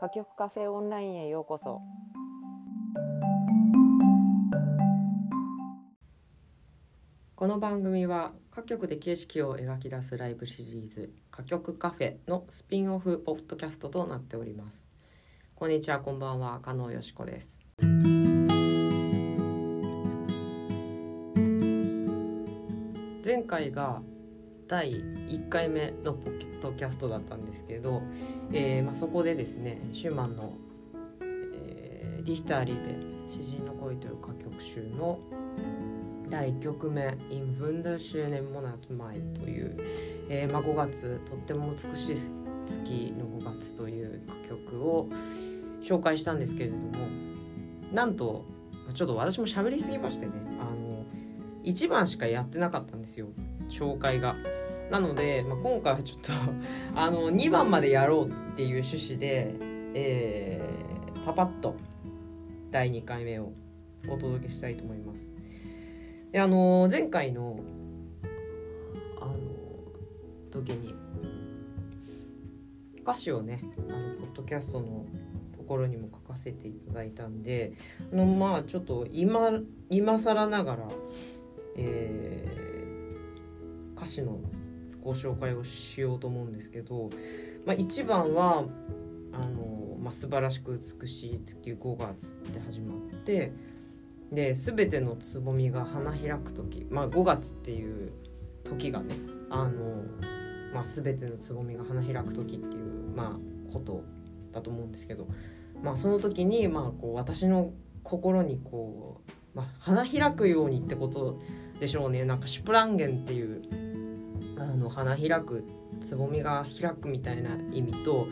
歌曲カフェオンラインへようこそ。この番組は各局で景色を描き出すライブシリーズ歌曲カフェのスピンオフポッドキャストとなっております。こんにちはこんばんは加納よしこです。前回が第1回目のポケッドキャストだったんですけど、えーまあ、そこでですねシューマンの、えーリヒター・リベ「詩人の恋」という歌曲集の第1曲目「In Wunderschönen Monat Mai」という、えーまあ、5月とっても美しい月の5月という歌曲を紹介したんですけれどもなんとちょっと私も喋りすぎましてねあの1番しかやってなかったんですよ。紹介が。なので、まあ、今回はちょっと あの2番までやろうっていう趣旨で、えーパパッと第2回目をお届けしたいと思います。であの前回のあの時に歌詞をねあのポッドキャストのところにも書かせていただいたんであのまあちょっと今今更ながら、えー歌詞のご紹介をしようと思うんですけど、まあ、1番はあの、まあ、素晴らしく美しい月5月って始まってで全てのつぼみが花開く時、まあ、5月っていう時がねあの、まあ、全てのつぼみが花開く時っていう、まあ、ことだと思うんですけど、まあ、その時に、まあ、こう私の心にこう、まあ、花開くようにってことでしょうね。なんかシュプランゲンっていうあの花開くつぼみが開くみたいな意味と、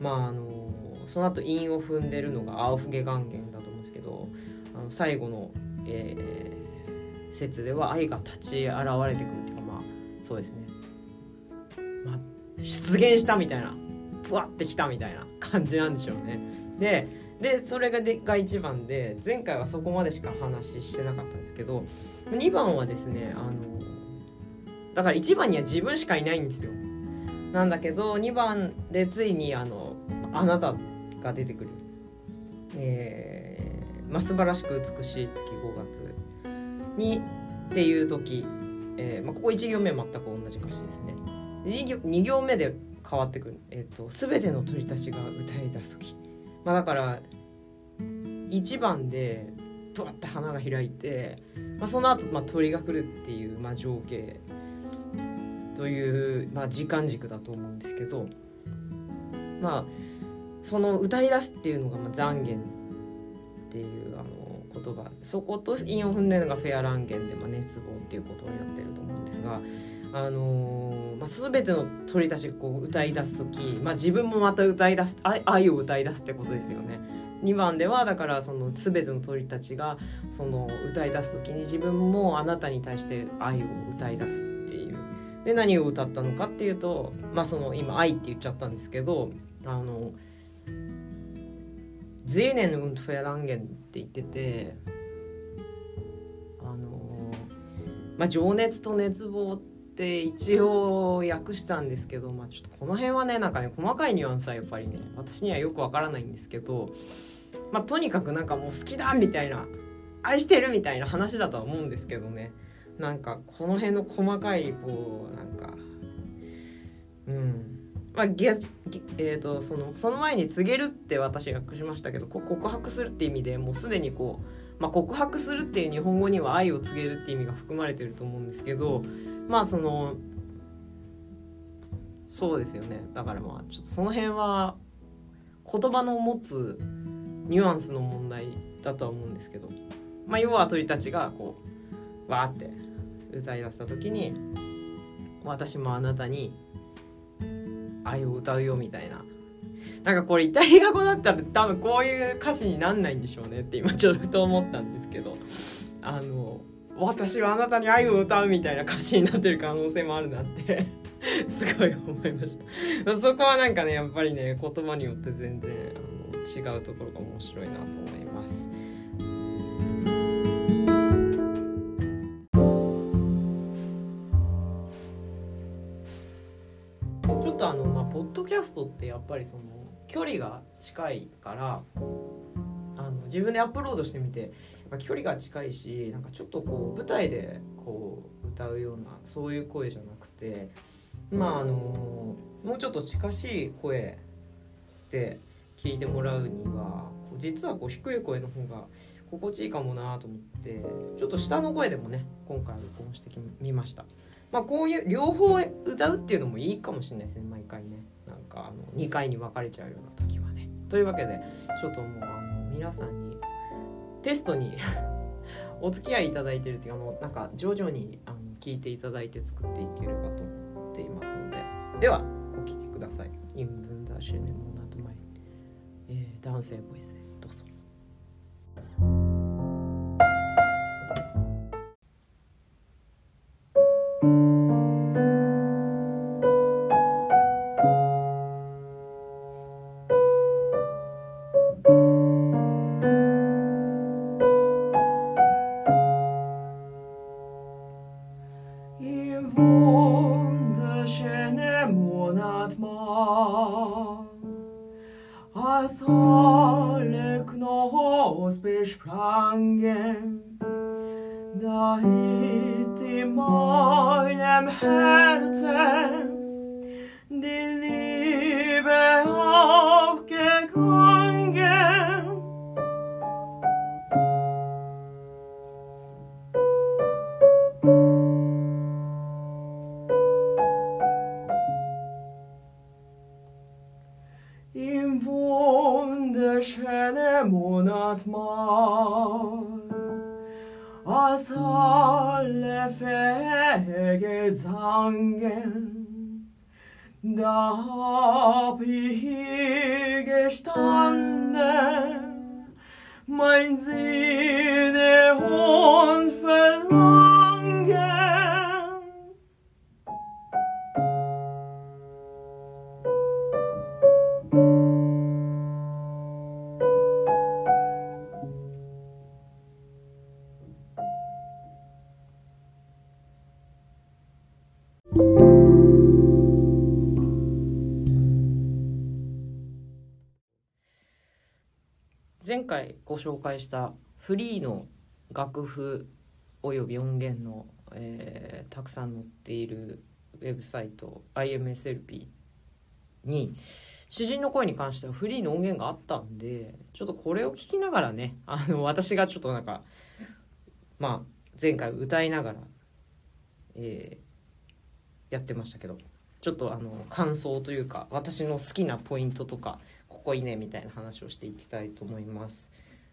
まあ、あのその後韻を踏んでるのがアウフゲ元元だと思うんですけどあの最後の、えー説では愛が立ち現れてくるっていうかまあそうですね、まあ、出現したみたいなふわってきたみたいな感じなんでしょうね。ででそれがでが1番で前回はそこまでしか話してなかったんですけど2番はですねあのだから1番には自分しかいないんですよ。なんだけど2番でついにあのあなたが出てくる。えーまあ、素晴らしく美しい月5月にっていう時、えーまあ、ここ1行目全く同じ歌詞ですね。2, 行2行目で変わってくる「えー、と全ての鳥たちが歌い出す時」まあ、だから1番でブワッて花が開いて、まあ、その後、まあ鳥が来るっていう、まあ、情景という、まあ、時間軸だと思うんですけどまあその歌い出すっていうのが、まあ、残弦っていうあの言葉そこと韻を踏んでるのがフェアランゲンで、まあ、熱望っていうことをやってると思うんですが。あのーまあ、全ての鳥たちがこう歌い出す時、まあ、自分もまた歌い出す愛愛を歌い出すってことですよね。2番ではだからその全ての鳥たちがその歌い出す時に自分もあなたに対して愛を歌い出すっていうで何を歌ったのかっていうとまあその今「愛」って言っちゃったんですけどあの「ゼーネン・ウント・フェアランゲン」って言っててあのまあ情熱と熱望って一応訳したんですけど、まあ、ちょっとこの辺はねなんかね細かいニュアンスはやっぱりね私にはよくわからないんですけど、まあ、とにかくなんかもう好きだみたいな愛してるみたいな話だとは思うんですけどね。なんかこの辺の細かいこうなんかうん。まあゲえー、とそのその前に告げるって私訳しましたけど告白するって意味でもうすでにこう、まあ、告白するっていう日本語には愛を告げるって意味が含まれてると思うんですけどまあそのそうですよね。だからまあちょっとその辺は言葉の持つニュアンスの問題だとは思うんですけどまあ要は鳥たちがこうわーって歌い出した時に私もあなたに愛を歌うよみたいな。なんかこれイタリア語だったら多分こういう歌詞になんないんでしょうねって今ちょっとふと思ったんですけど。あの私はあなたに愛を歌うみたいな歌詞になってる可能性もあるなってすごい思いました。そこはなんかねやっぱりね言葉によって全然あの違うところが面白いなと思います。ポッドキャストってやっぱりその距離が近いからあの自分でアップロードしてみてまあ距離が近いしなんかちょっとこう舞台でこう歌うようなそういう声じゃなくてまああのもうちょっと近しい声で聞いてもらうには実はこう低い声の方が心地いいかもなと思ってちょっと下の声でもね今回録音してみました。まあこういう両方歌うっていうのもいいかもしれないですね毎回ね。なんかあの2回に分かれちゃうような時はね。というわけでちょっともうあの皆さんにテストに お付き合いいただいてるっていうかもうなんか徐々にあの聞いていただいて作っていければと思っていますので。ではお聴きください「インブンダーシュネモナトマイ」えー、男性ボイスでどうぞ。wunderschöne Monat Mai, als alle Knospen besprangen, da ist in meinem Herzen die Liebe. mein Sinn. 前回ご紹介したフリーの楽譜および音源の、えーたくさん載っているウェブサイト IMSLP に主人の声に関してはフリーの音源があったんでちょっとこれを聞きながらねあの私がちょっとなんかまあ前回歌いながら、えーやってましたけどちょっとあの感想というか私の好きなポイントとかここいいねみたいな話をしていきたいと思います。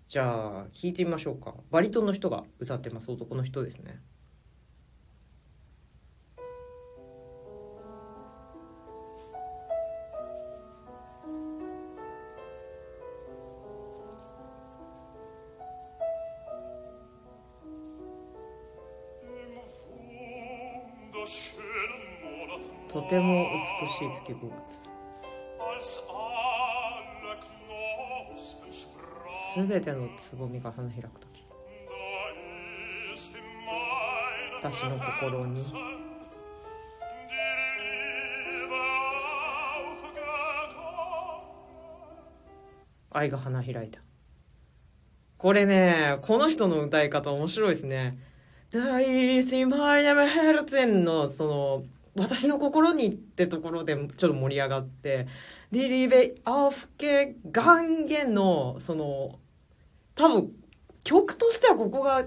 じゃあ聞いてみましょうか。バリトンの人が歌ってます。男の人ですね。とても美しい月5月すべてのつぼみが花開く時。私の心に。愛が花開いた。これねこの人の歌い方面白いですね「大好きマイナムヘルツェン」のその私の心にってところでちょっと盛り上がって「ディリベ・アフケ・ガンゲンの」その多分曲としてはここが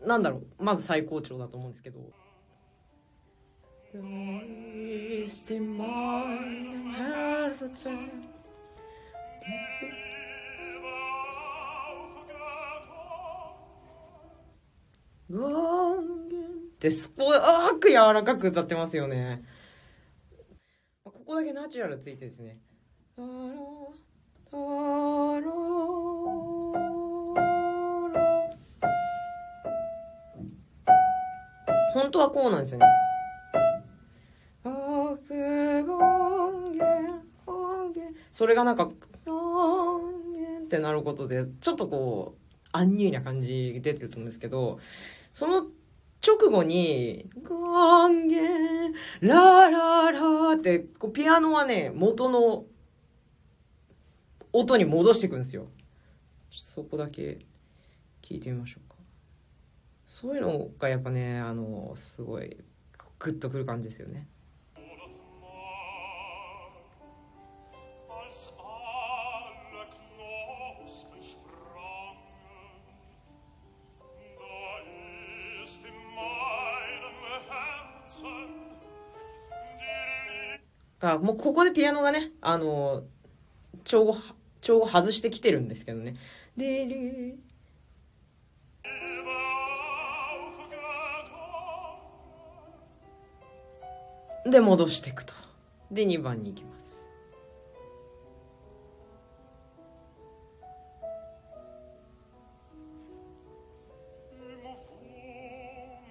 なんだろうまず最高潮だと思うんですけど。大好きマイナムヘルツェンガンゲンってすごく柔らかく歌ってますよねここだけナチュラルついてですね当はこうなんですよね。それがなんかってなることでちょっとこうアンニュイな感じ出てると思うんですけどその直後に「ガンゲンラララ」ってこうピアノはね元の音に戻していくんですよ。そこだけ聞いてみましょう。そういうのがやっぱねあのすごいグッとくる感じですよね.あもうここでピアノがねあの調を調を外してきてるんですけどねでりで戻していくと。で2番に行きます。Im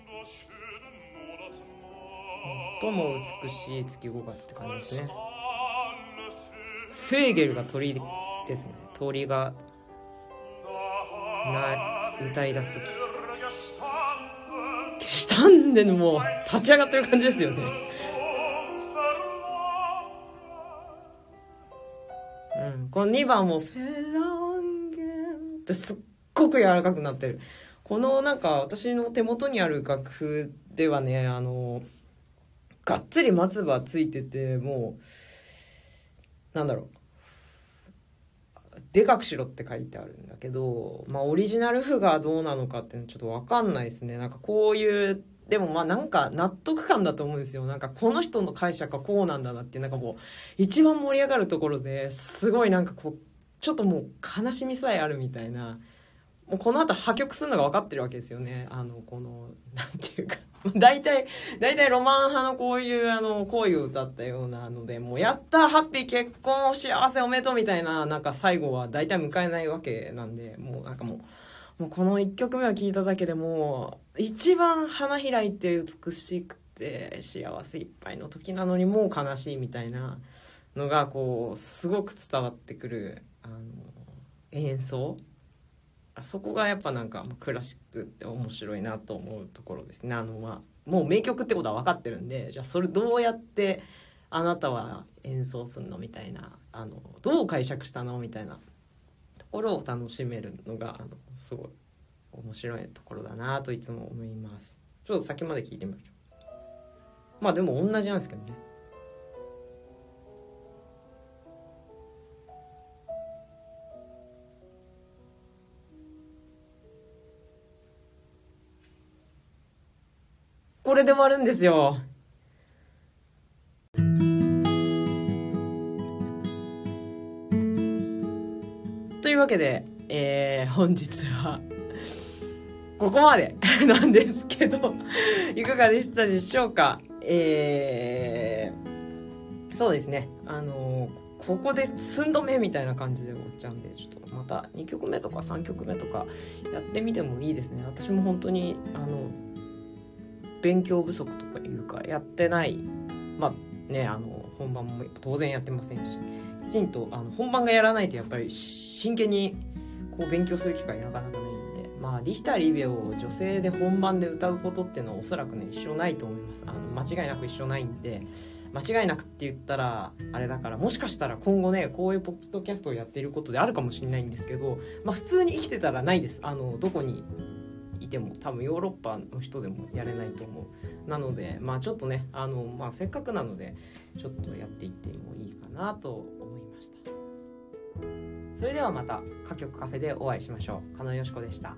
wunderschönen Monat 最も美しい月5月って感じですね。フェーゲルが鳥ですね。鳥がな歌い出す時。gestanden したんでもう立ち上がってる感じですよね。この2番も「フェランゲン」ってすっごく柔らかくなってる。このなんか私の手元にある楽譜ではねあのがっつり松葉ついててもうなんだろう。でかくしろって書いてあるんだけどまあオリジナル譜がどうなのかっていうのちょっと分かんないですね。なんかこういうでもまあなんか納得感だと思うんですよ。なんかこの人の解釈はこうなんだなって。なんかもう一番盛り上がるところですごいなんかこうちょっともう悲しみさえあるみたいな。もうこの後破局するのが分かってるわけですよね。あのこのなんていうか。大体大体ロマン派のこういうあの恋を歌ったようなのでもうやったハッピー結婚幸せおめでとうみたいななんか最後は大体迎えないわけなんでもうなんかもうもうこの1曲目を聴いただけでもう一番花開いて美しくて幸せいっぱいの時なのにもう悲しいみたいなのがこうすごく伝わってくるあの演奏。あそこがやっぱなんかクラシックって面白いなと思うところですね。あのまあもう名曲ってことは分かってるんでじゃあそれどうやってあなたは演奏するのみたいなあのどう解釈したのみたいな。ころを楽しめるのがあのすごい面白いところだなといつも思います。ちょっと先まで聞いてみましょう。まあでも同じなんですけどね。これで終わるんですよ。というわけで、えー本日はここまで なんですけどいかがでしたでしょうか？えーそうですね。あのここで寸止めみたいな感じで終わっちゃうんでちょっとまた2曲目とか3曲目とかやってみてもいいですね。私も本当にあの勉強不足とかいうかやってない。まあねあの本番も当然やってませんし。きちんとあの本番がやらないとやっぱり真剣にこう勉強する機会なかなかないんで。まあリヒター・リベを女性で本番で歌うことっていうのはおそらくね一生ないと思います。あの間違いなく一生ないんで。間違いなくって言ったらあれだからもしかしたら今後ねこういうポッドキャストをやっていることであるかもしれないんですけど、まあ、普通に生きてたらないです。あのどこにいても多分ヨーロッパの人でもやれないと思う。なのでまあちょっとねあの、まあ、せっかくなのでちょっとやっていってもいいかなと思いましたそれではまた歌曲カフェでお会いしましょう。加納よしこでした。